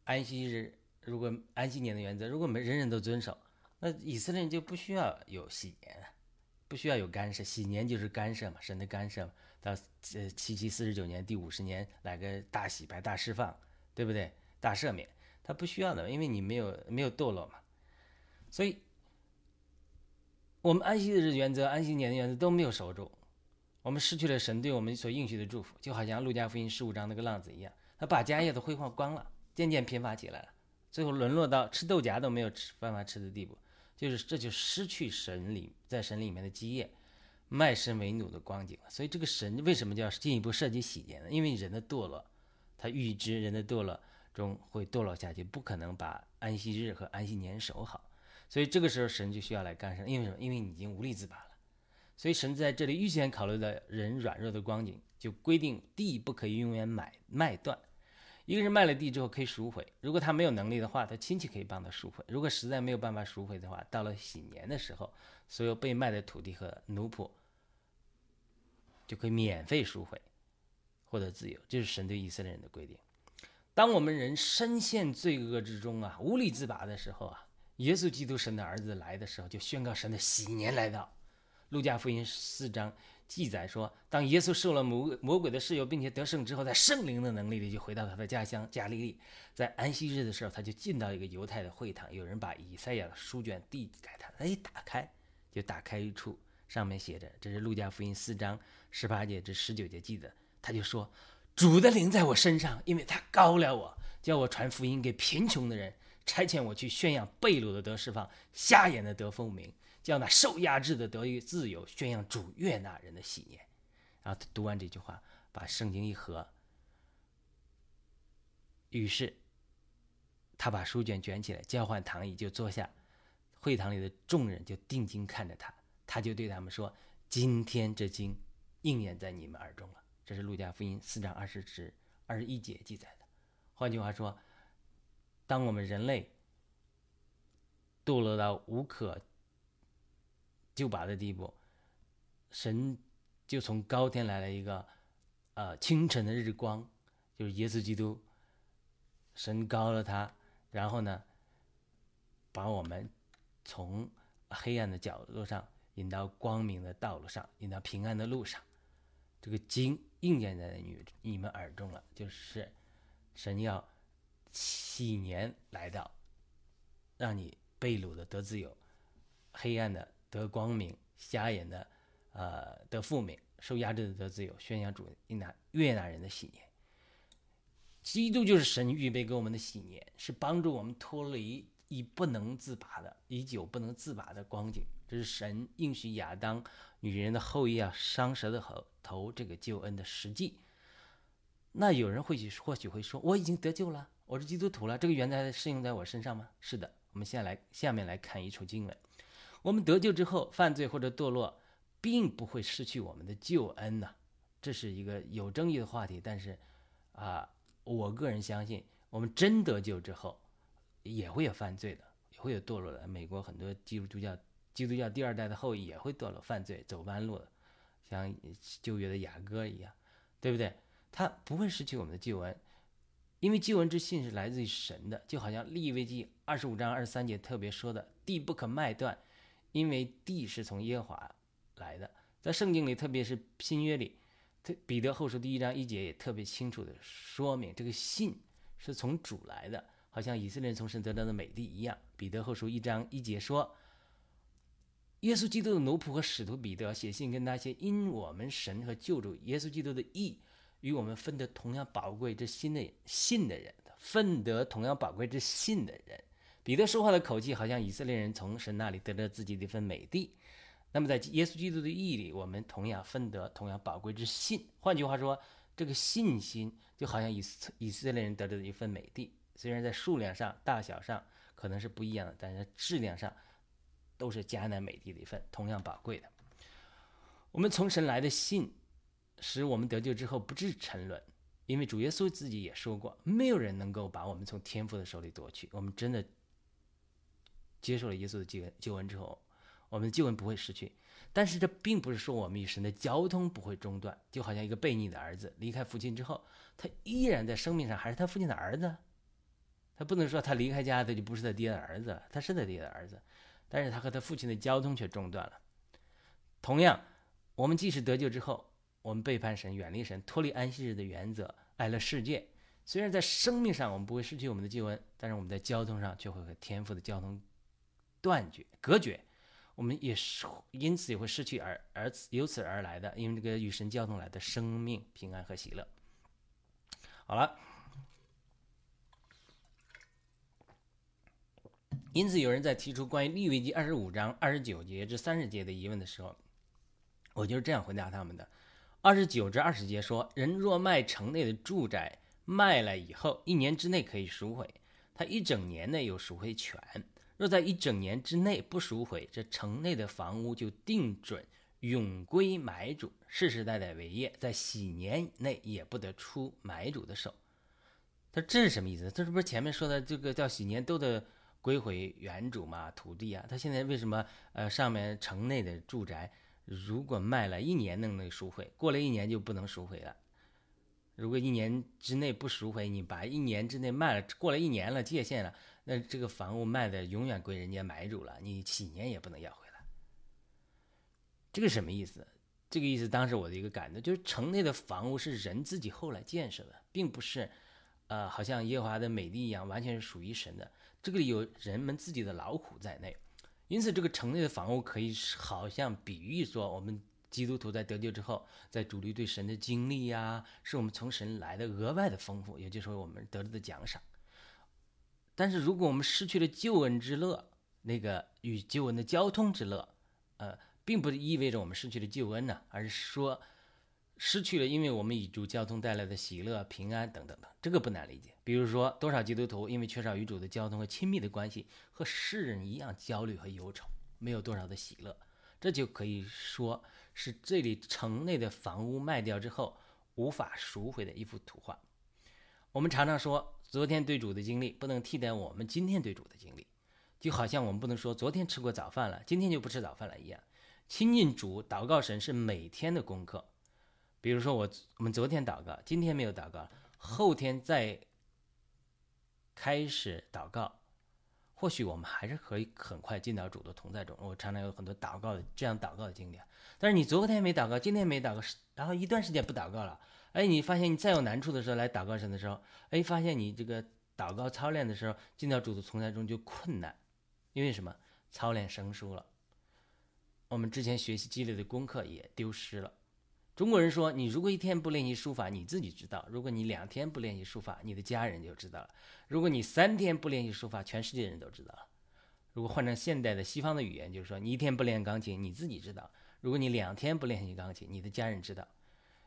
安息日，如果安息年的原则，如果没人人都遵守，那以色列就不需要有洗年，不需要有干涉。洗年就是干涉嘛，神的干涉嘛。到呃七七四十九年第五十年来个大洗白、大释放，对不对？大赦免，他不需要的，因为你没有没有堕落嘛。所以，我们安息日原则、安息年的原则都没有守住，我们失去了神对我们所应许的祝福，就好像路加福音十五章那个浪子一样，他把家业都挥霍光了，渐渐贫乏起来了，最后沦落到吃豆荚都没有吃办法吃的地步，就是这就失去神里在神里面的基业。卖身为奴的光景，所以这个神为什么就要进一步设计洗劫呢？因为人的堕落，他预知人的堕落中会堕落下去，不可能把安息日和安息年守好，所以这个时候神就需要来干涉。因为什么？因为你已经无力自拔了，所以神在这里预先考虑到人软弱的光景，就规定地不可以永远买卖断。一个人卖了地之后可以赎回，如果他没有能力的话，他亲戚可以帮他赎回。如果实在没有办法赎回的话，到了喜年的时候，所有被卖的土地和奴仆。就可以免费赎回，获得自由，这是神对以色列人的规定。当我们人深陷罪恶之中啊，无力自拔的时候啊，耶稣基督神的儿子来的时候，就宣告神的喜年来到。路加福音四章记载说，当耶稣受了魔魔鬼的试诱，并且得胜之后，在圣灵的能力里就回到他的家乡加利利。在安息日的时候，他就进到一个犹太的会堂，有人把以赛亚的书卷递给他，他一打开，就打开一处。上面写着，这是路加福音四章十八节至十九节记的。他就说：“主的灵在我身上，因为他高了我，叫我传福音给贫穷的人，差遣我去宣扬被掳的得释放，瞎眼的得风明，叫那受压制的得以自由，宣扬主悦纳人的喜念。”然后他读完这句话，把圣经一合，于是他把书卷卷起来，交换躺椅就坐下，会堂里的众人就定睛看着他。他就对他们说：“今天这经应验在你们耳中了。”这是路加福音四章二十至二十一节记载的。换句话说，当我们人类堕落到无可救拔的地步，神就从高天来了一个呃清晨的日光，就是耶稣基督，神高了他，然后呢，把我们从黑暗的角落上。引到光明的道路上，引到平安的路上，这个经应验在你你们耳中了，就是神要喜年来到，让你被掳的得自由，黑暗的得光明，瞎眼的呃得复明，受压制的得自由，宣扬主应纳悦纳人的喜年。基督就是神预备给我们的喜年，是帮助我们脱离已不能自拔的、已久不能自拔的光景。这是神应许亚当女人的后裔啊，伤蛇的头头这个救恩的实际。那有人会去或许会说，我已经得救了，我是基督徒了，这个原则适用在我身上吗？是的，我们现在来下面来看一处经文。我们得救之后，犯罪或者堕落，并不会失去我们的救恩呐。这是一个有争议的话题，但是啊，我个人相信，我们真得救之后，也会有犯罪的，也会有堕落的。美国很多基督教。基督教第二代的后裔也会堕落犯罪，走弯路的，像旧约的雅各一样，对不对？他不会失去我们的救恩，因为救恩之信是来自于神的，就好像利未记二十五章二十三节特别说的，地不可卖断，因为地是从耶和华来的。在圣经里，特别是新约里，特彼得后书第一章一节也特别清楚的说明，这个信是从主来的，好像以色列人从神得到的美地一样。彼得后书一章一节说。耶稣基督的奴仆和使徒彼得写信跟那些因我们神和救主耶稣基督的义与我们分得同样宝贵之心的信的人，分得同样宝贵之信的人。彼得说话的口气好像以色列人从神那里得到自己的一份美地。那么在耶稣基督的义里，我们同样分得同样宝贵之信。换句话说，这个信心就好像以色以色列人得到的一份美地，虽然在数量上、大小上可能是不一样的，但是质量上。都是迦南美地的一份，同样宝贵的。我们从神来的信，使我们得救之后不致沉沦，因为主耶稣自己也说过，没有人能够把我们从天父的手里夺去。我们真的接受了耶稣的救恩救恩之后，我们的救恩不会失去。但是这并不是说我们与神的交通不会中断，就好像一个悖逆的儿子离开父亲之后，他依然在生命上还是他父亲的儿子。他不能说他离开家他就不是他爹的儿子，他是他爹的儿子，但是他和他父亲的交通却中断了。同样，我们即使得救之后。我们背叛神，远离神，脱离安息日的原则，爱了世界。虽然在生命上我们不会失去我们的救恩，但是我们在交通上却会和天赋的交通断绝、隔绝。我们也是因此也会失去而而由此而来的，因为这个与神交通来的生命、平安和喜乐。好了，因此有人在提出关于利未记二十五章二十九节至三十节的疑问的时候，我就是这样回答他们的。二十九至二十节说，人若卖城内的住宅，卖了以后一年之内可以赎回，他一整年内有赎回权。若在一整年之内不赎回，这城内的房屋就定准永归买主，世世代代为业，在喜年内也不得出买主的手。他这是什么意思？这是不是前面说的这个叫喜年都得归回原主嘛？土地啊，他现在为什么呃上面城内的住宅？如果卖了一年能能赎回，过了一年就不能赎回了。如果一年之内不赎回，你把一年之内卖了，过了一年了界限了，那这个房屋卖的永远归人家买主了，你几年也不能要回来。这个什么意思？这个意思当时我的一个感觉就是，城内的房屋是人自己后来建设的，并不是，呃，好像耶和华的美丽一样，完全是属于神的。这个里有人们自己的劳苦在内。因此，这个城内的房屋可以好像比喻说，我们基督徒在得救之后，在主力对神的经历呀，是我们从神来的额外的丰富，也就是说我们得到的奖赏。但是，如果我们失去了救恩之乐，那个与救恩的交通之乐，呃，并不意味着我们失去了救恩呢，而是说。失去了，因为我们与主交通带来的喜乐、平安等等等，这个不难理解。比如说，多少基督徒因为缺少与主的交通和亲密的关系，和世人一样焦虑和忧愁，没有多少的喜乐，这就可以说是这里城内的房屋卖掉之后无法赎回的一幅图画。我们常常说，昨天对主的经历不能替代我们今天对主的经历，就好像我们不能说昨天吃过早饭了，今天就不吃早饭了一样。亲近主、祷告神是每天的功课。比如说我我们昨天祷告，今天没有祷告，后天再开始祷告，或许我们还是可以很快进到主的同在中。我常常有很多祷告的这样祷告的经历。但是你昨天没祷告，今天没祷告，然后一段时间不祷告了，哎，你发现你再有难处的时候来祷告神的时候，哎，发现你这个祷告操练的时候进到主的同在中就困难，因为什么？操练生疏了，我们之前学习积累的功课也丢失了。中国人说，你如果一天不练习书法，你自己知道；如果你两天不练习书法，你的家人就知道了；如果你三天不练习书法，全世界人都知道了。如果换成现代的西方的语言，就是说，你一天不练钢琴，你自己知道；如果你两天不练习钢琴，你的家人知道；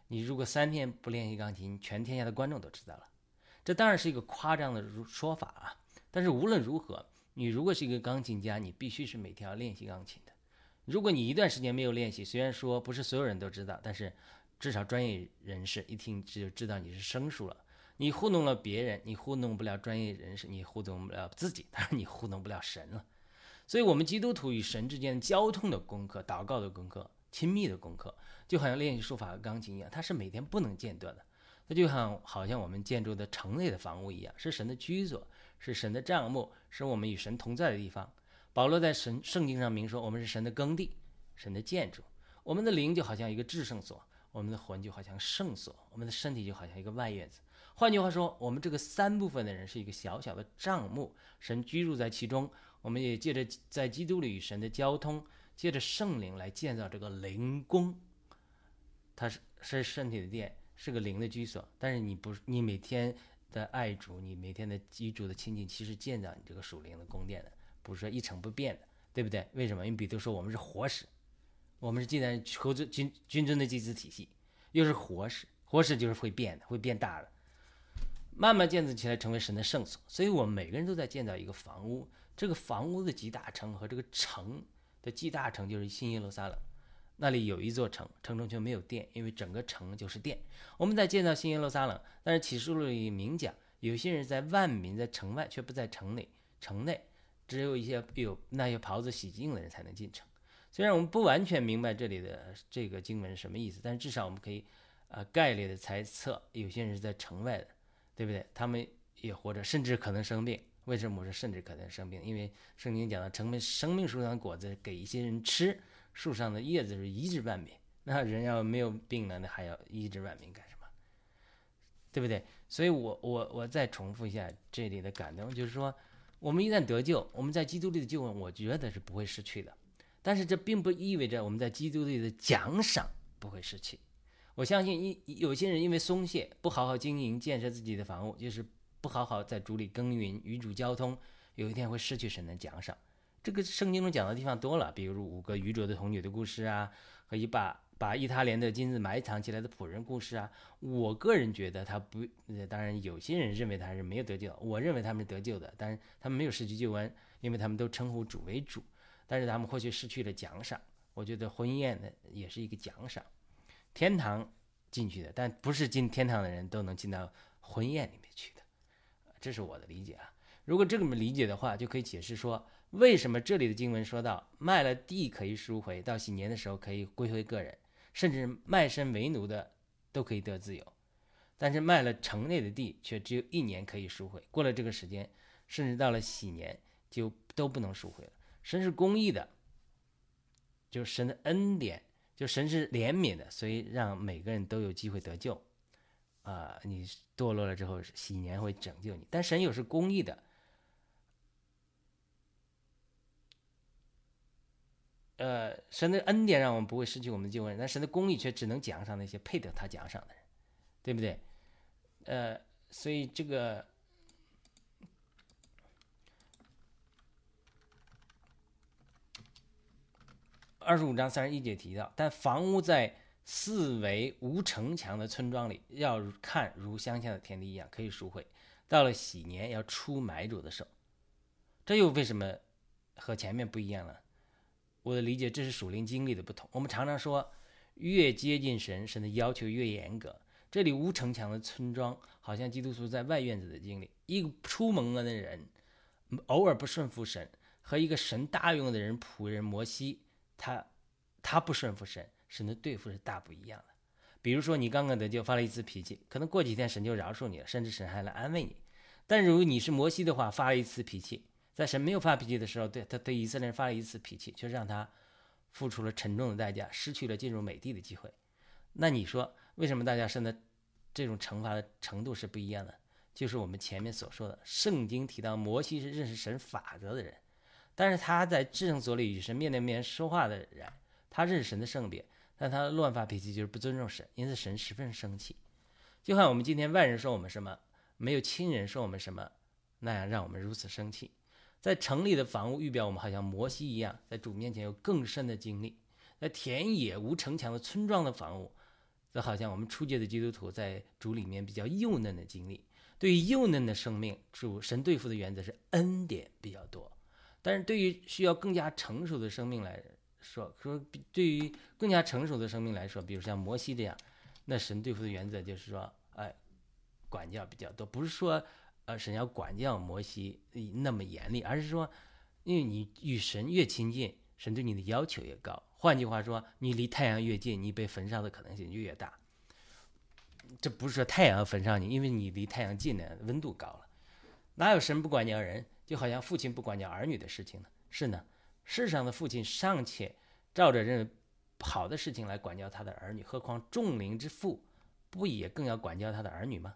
你如果三天不练习钢琴，全天下的观众都知道了。这当然是一个夸张的说法啊，但是无论如何，你如果是一个钢琴家，你必须是每天要练习钢琴。如果你一段时间没有练习，虽然说不是所有人都知道，但是至少专业人士一听就知道你是生疏了。你糊弄了别人，你糊弄不了专业人士，你糊弄不了自己，当然你糊弄不了神了。所以，我们基督徒与神之间交通的功课、祷告的功课、亲密的功课，就好像练习书法和钢琴一样，它是每天不能间断的。它就像好像我们建筑的城内的房屋一样，是神的居所，是神的帐幕，是我们与神同在的地方。保罗在神圣经上明说，我们是神的耕地，神的建筑。我们的灵就好像一个至圣所，我们的魂就好像圣所，我们的身体就好像一个外院子。换句话说，我们这个三部分的人是一个小小的帐幕，神居住在其中。我们也借着在基督里与神的交通，借着圣灵来建造这个灵宫。它是是身体的殿，是个灵的居所。但是你不，你每天的爱主，你每天的居住的亲近，其实建造你这个属灵的宫殿的。不是说一成不变的，对不对？为什么？因为彼得说我们是活石，我们是既然合尊君君尊的祭祀体系，又是活石，活石就是会变的，会变大的，慢慢建造起来成为神的圣所。所以我们每个人都在建造一个房屋，这个房屋的极大城和这个城的极大城就是新耶路撒冷，那里有一座城，城中却没有殿，因为整个城就是殿。我们在建造新耶路撒冷，但是启示录里明讲，有些人在万民在城外，却不在城内，城内只有一些有那些袍子洗净的人才能进城。虽然我们不完全明白这里的这个经文是什么意思，但是至少我们可以啊概略的猜测，有些人是在城外的，对不对？他们也活着，甚至可能生病。为什么我说甚至可能生病？因为圣经讲到，成为生命树上的果子给一些人吃，树上的叶子是医治万民。那人要没有病了，那还要医治万民干什么？对不对？所以我我我再重复一下这里的感动，就是说，我们一旦得救，我们在基督里的救恩，我觉得是不会失去的。但是这并不意味着我们在基督里的奖赏不会失去。我相信一有些人因为松懈，不好好经营建设自己的房屋，就是不好好在主里耕耘与主交通，有一天会失去神的奖赏。这个圣经中讲的地方多了，比如五个愚拙的童女的故事啊，和一把把伊塔莲的金子埋藏起来的仆人故事啊。我个人觉得他不，当然有些人认为他是没有得救，我认为他们是得救的，但是他们没有失去救恩，因为他们都称呼主为主。但是他们或许失去了奖赏，我觉得婚宴呢也是一个奖赏，天堂进去的，但不是进天堂的人都能进到婚宴里面去的，这是我的理解啊。如果这么理解的话，就可以解释说，为什么这里的经文说到卖了地可以赎回，到喜年的时候可以归回个人，甚至卖身为奴的都可以得自由，但是卖了城内的地却只有一年可以赎回，过了这个时间，甚至到了喜年就都不能赎回了。神是公义的，就神的恩典，就神是怜悯的，所以让每个人都有机会得救。啊，你堕落了之后，喜年会拯救你。但神又是公义的，呃，神的恩典让我们不会失去我们的救恩，但神的公义却只能奖赏那些配得他奖赏的人，对不对？呃，所以这个。二十五章三十一节提到，但房屋在四围无城墙的村庄里，要看如乡下的田地一样，可以赎回。到了喜年，要出买主的手。这又为什么和前面不一样了？我的理解，这是属灵经历的不同。我们常常说，越接近神，神的要求越严格。这里无城墙的村庄，好像基督徒在外院子的经历。一个出门了的人，偶尔不顺服神，和一个神大用的人仆人摩西。他，他不顺服神，神的对付是大不一样的。比如说，你刚刚得救，发了一次脾气，可能过几天神就饶恕你了，甚至神还来安慰你。但如果你是摩西的话，发了一次脾气，在神没有发脾气的时候，对他对以色列人发了一次脾气，却让他付出了沉重的代价，失去了进入美地的机会。那你说，为什么大家生的这种惩罚的程度是不一样的？就是我们前面所说的，圣经提到摩西是认识神法则的人。但是他在至圣所里与神面对面说话的人，他认识神的圣别，但他乱发脾气就是不尊重神，因此神十分生气。就像我们今天外人说我们什么，没有亲人说我们什么，那样让我们如此生气。在城里的房屋预表我们好像摩西一样，在主面前有更深的经历；在田野无城墙的村庄的房屋，则好像我们初阶的基督徒在主里面比较幼嫩的经历。对于幼嫩的生命，主神对付的原则是恩典比较多。但是对于需要更加成熟的生命来说，说对于更加成熟的生命来说，比如像摩西这样，那神对付的原则就是说，哎，管教比较多，不是说，神要管教摩西那么严厉，而是说，因为你与神越亲近，神对你的要求越高。换句话说，你离太阳越近，你被焚烧的可能性就越大。这不是说太阳要焚烧你，因为你离太阳近呢，温度高了。哪有神不管教人？就好像父亲不管教儿女的事情呢？是呢，世上的父亲尚且照着认为好的事情来管教他的儿女，何况众灵之父不也更要管教他的儿女吗？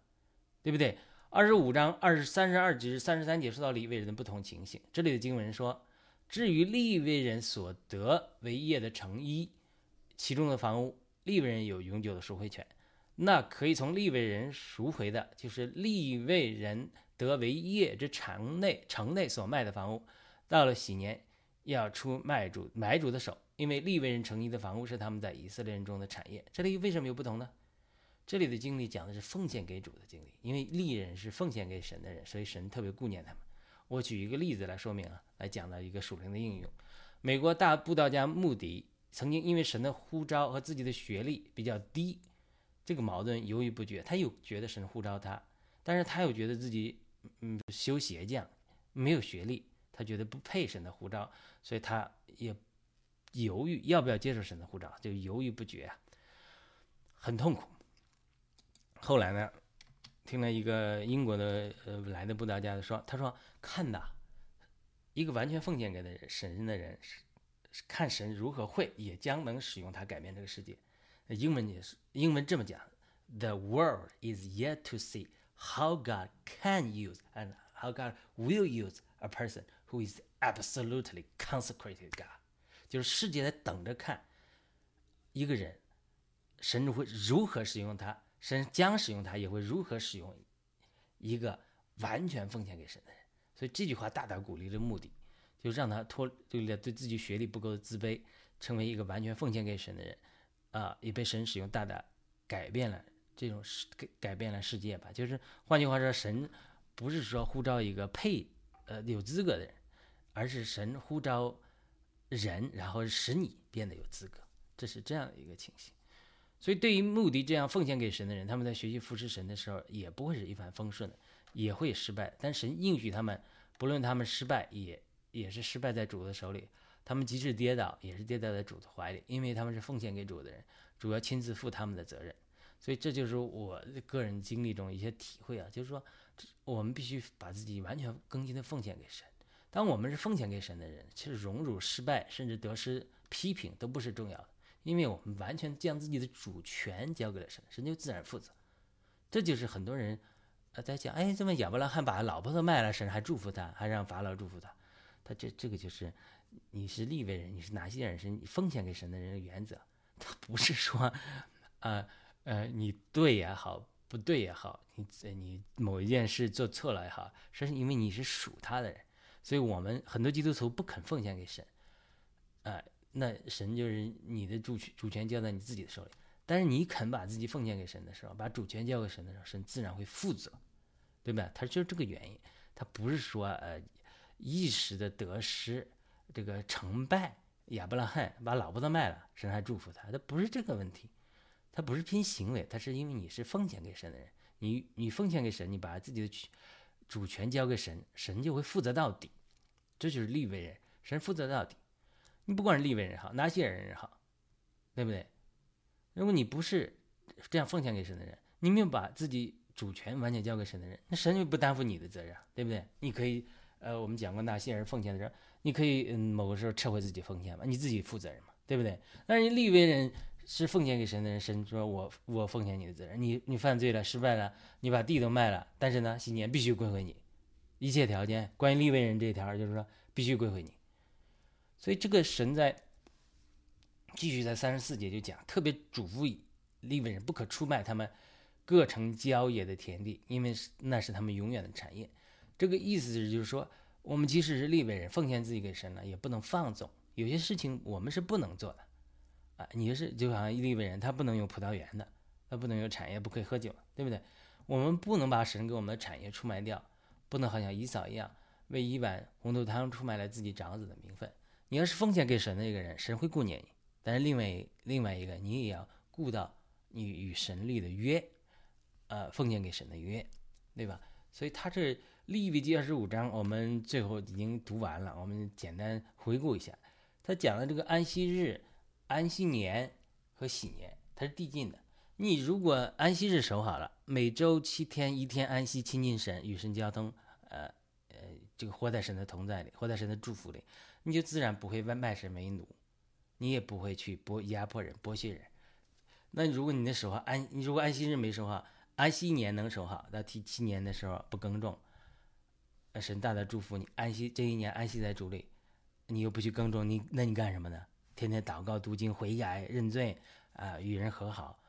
对不对？二十五章二十三十二节、三十三节说到利未人的不同情形。这里的经文说：“至于利未人所得为业的成一，其中的房屋，利未人有永久的赎回权。那可以从利未人赎回的，就是利未人。”得为业之城内城内所卖的房屋，到了喜年要出卖主买主的手，因为利未人城邑的房屋是他们在以色列人中的产业。这里为什么有不同呢？这里的经历讲的是奉献给主的经历，因为利人是奉献给神的人，所以神特别顾念他们。我举一个例子来说明啊，来讲到一个属灵的应用。美国大布道家穆迪曾经因为神的呼召和自己的学历比较低，这个矛盾犹豫不决。他又觉得神呼召他，但是他又觉得自己嗯修鞋匠，没有学历，他觉得不配神的呼召，所以他也犹豫要不要接受神的呼召，就犹豫不决啊，很痛苦。后来呢，听了一个英国的呃来的布道家的说，他说看呐，一个完全奉献给的人神的人是，看神如何会也将能使用他改变这个世界。英文也是英文这么讲：The world is yet to see how God can use and how God will use a person who is absolutely consecrated God。就是世界在等着看一个人，神会如何使用他。神将使用他，也会如何使用一个完全奉献给神的人。所以这句话大大鼓励的目的，就让他脱，就对自己学历不够的自卑，成为一个完全奉献给神的人，啊，也被神使用，大大改变了这种世，改变了世界吧。就是换句话说，神不是说呼召一个配，呃，有资格的人，而是神呼召人，然后使你变得有资格。这是这样的一个情形。所以，对于目的这样奉献给神的人，他们在学习服侍神的时候，也不会是一帆风顺的，也会失败。但神应许他们，不论他们失败，也也是失败在主的手里；他们即使跌倒，也是跌倒在主的怀里，因为他们是奉献给主的人，主要亲自负他们的责任。所以，这就是我个人经历中一些体会啊，就是说，我们必须把自己完全更新的奉献给神。当我们是奉献给神的人，其实荣辱、失败，甚至得失、批评都不是重要的。因为我们完全将自己的主权交给了神，神就自然负责。这就是很多人，呃，在讲，哎，怎么亚伯拉罕把老婆都卖了，神还祝福他，还让法老祝福他？他这这个就是，你是立位人，你是哪些人是你奉献给神的人的原则。他不是说，呃呃，你对也好，不对也好，你你某一件事做错了也好，是因为你是属他的人，所以我们很多基督徒不肯奉献给神，啊。那神就是你的主权，主权交在你自己的手里。但是你肯把自己奉献给神的时候，把主权交给神的时候，神自然会负责，对吧？他就是这个原因，他不是说呃一时的得失，这个成败。亚伯拉罕把老婆都卖了，神还祝福他，他不是这个问题，他不是凭行为，他是因为你是奉献给神的人，你你奉献给神，你把自己的主权交给神，神就会负责到底，这就是立为人，神负责到底。你不管是立位人好，拿些人也好，对不对？如果你不是这样奉献给神的人，你没有把自己主权完全交给神的人，那神就不担负你的责任，对不对？你可以，呃，我们讲过纳西人奉献的时候，你可以嗯某个时候撤回自己奉献嘛，你自己负责任嘛，对不对？但是立位人是奉献给神的人，神说我我奉献你的责任，你你犯罪了失败了，你把地都卖了，但是呢，新年必须归回你，一切条件关于立位人这一条就是说必须归回你。所以这个神在继续在三十四节就讲，特别嘱咐利未人不可出卖他们各城郊野的田地，因为那是他们永远的产业。这个意思是就是说，我们即使是利未人奉献自己给神了，也不能放纵。有些事情我们是不能做的啊！你是就好像利未人，他不能有葡萄园的，他不能有产业，不可以喝酒，对不对？我们不能把神给我们的产业出卖掉，不能好像以嫂一样为一碗红豆汤出卖了自己长子的名分。你要是奉献给神的一个人，神会顾念你；但是另外另外一个，你也要顾到你与神立的约，呃，奉献给神的约，对吧？所以他这利未记二十五章，我们最后已经读完了，我们简单回顾一下。他讲了这个安息日、安息年和喜年，它是递进的。你如果安息日守好了，每周七天一天安息亲近神，与神交通，呃呃，这个活在神的同在里，活在神的祝福里。你就自然不会卖卖身为奴，你也不会去剥压迫人、剥削人。那如果你的守好安，你如果安息日没守好，安息年能守好，到第七年的时候不耕种，神大大祝福你安息这一年安息在主里，你又不去耕种，你那你干什么呢？天天祷告、读经、悔改、认罪啊，与人和好。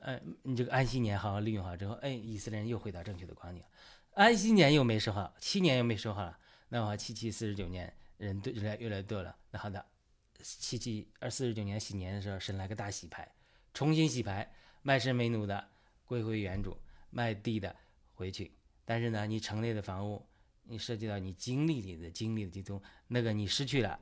呃，你这个安息年好好利用好之后，哎，以色列人又回到正确的光景。安息年又没守好，七年又没守好了，那话七七四十九年。人对人来越来越多了，那好的，七七二四十九年喜年的时候，神来个大洗牌，重新洗牌，卖身为奴的归回原主，卖地的回去。但是呢，你城内的房屋，你涉及到你经历里的经历的基督，那个你失去了，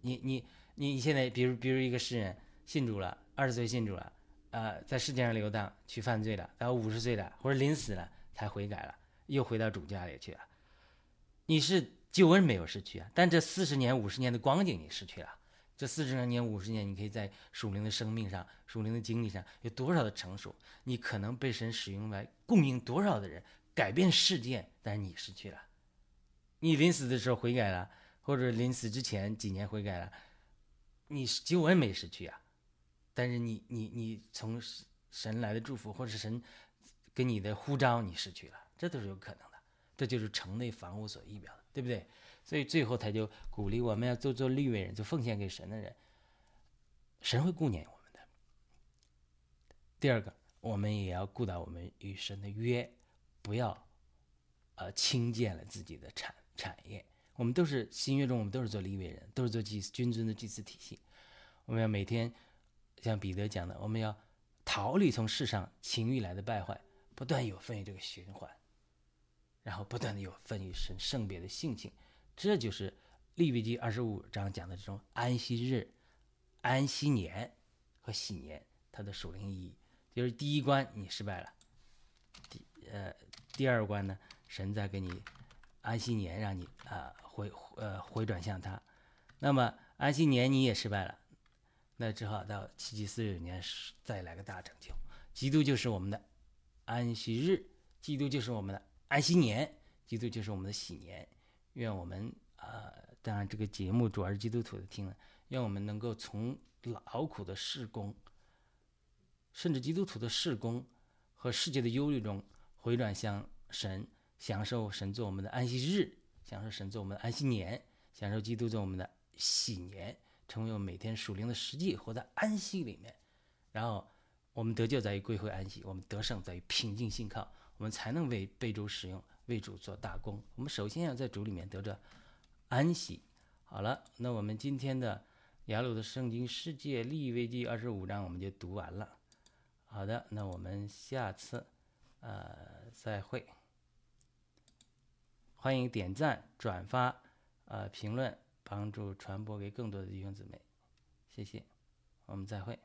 你你你现在比如比如一个诗人信主了，二十岁信主了，啊，在世界上流荡去犯罪了，到五十岁了或者临死了才悔改了，又回到主家里去了。你是救恩没有失去啊，但这四十年五十年的光景你失去了。这四十年五十年，你可以在属灵的生命上、属灵的经历上有多少的成熟？你可能被神使用来供应多少的人，改变世界，但是你失去了。你临死的时候悔改了，或者临死之前几年悔改了，你救恩没失去啊，但是你你你从神来的祝福，或者神给你的呼召，你失去了，这都是有可能的。这就是城内房屋所意表的，对不对？所以最后他就鼓励我们要做做立位人，做奉献给神的人，神会顾念我们的。第二个，我们也要顾到我们与神的约，不要呃轻贱了自己的产产业。我们都是新约中，我们都是做立位人，都是做祭君尊的祭祀体系。我们要每天像彼得讲的，我们要逃离从世上情欲来的败坏，不断有分于这个循环，然后不断的有分与神圣别的性情。这就是利未记二十五章讲的这种安息日、安息年和喜年，它的属灵意义。就是第一关你失败了，第呃第二关呢，神在给你安息年，让你啊回呃回转向他。那么安息年你也失败了，那只好到七七四十年再来个大拯救。基督就是我们的安息日，基督就是我们的安息年，基督就是我们的喜年。愿我们啊，当然这个节目主要是基督徒的听了。愿我们能够从劳苦的事工，甚至基督徒的事工和世界的忧虑中回转向神，享受神做我们的安息日，享受神做我们的安息年，享受基督做我们的喜年，成为我们每天属灵的实际，活在安息里面。然后我们得救在于归回安息，我们得胜在于平静信靠，我们才能为被主使用。为主做大功，我们首先要在主里面得着安息。好了，那我们今天的雅鲁的圣经世界立位记二十五章我们就读完了。好的，那我们下次呃再会。欢迎点赞、转发、呃评论，帮助传播给更多的弟兄姊妹。谢谢，我们再会。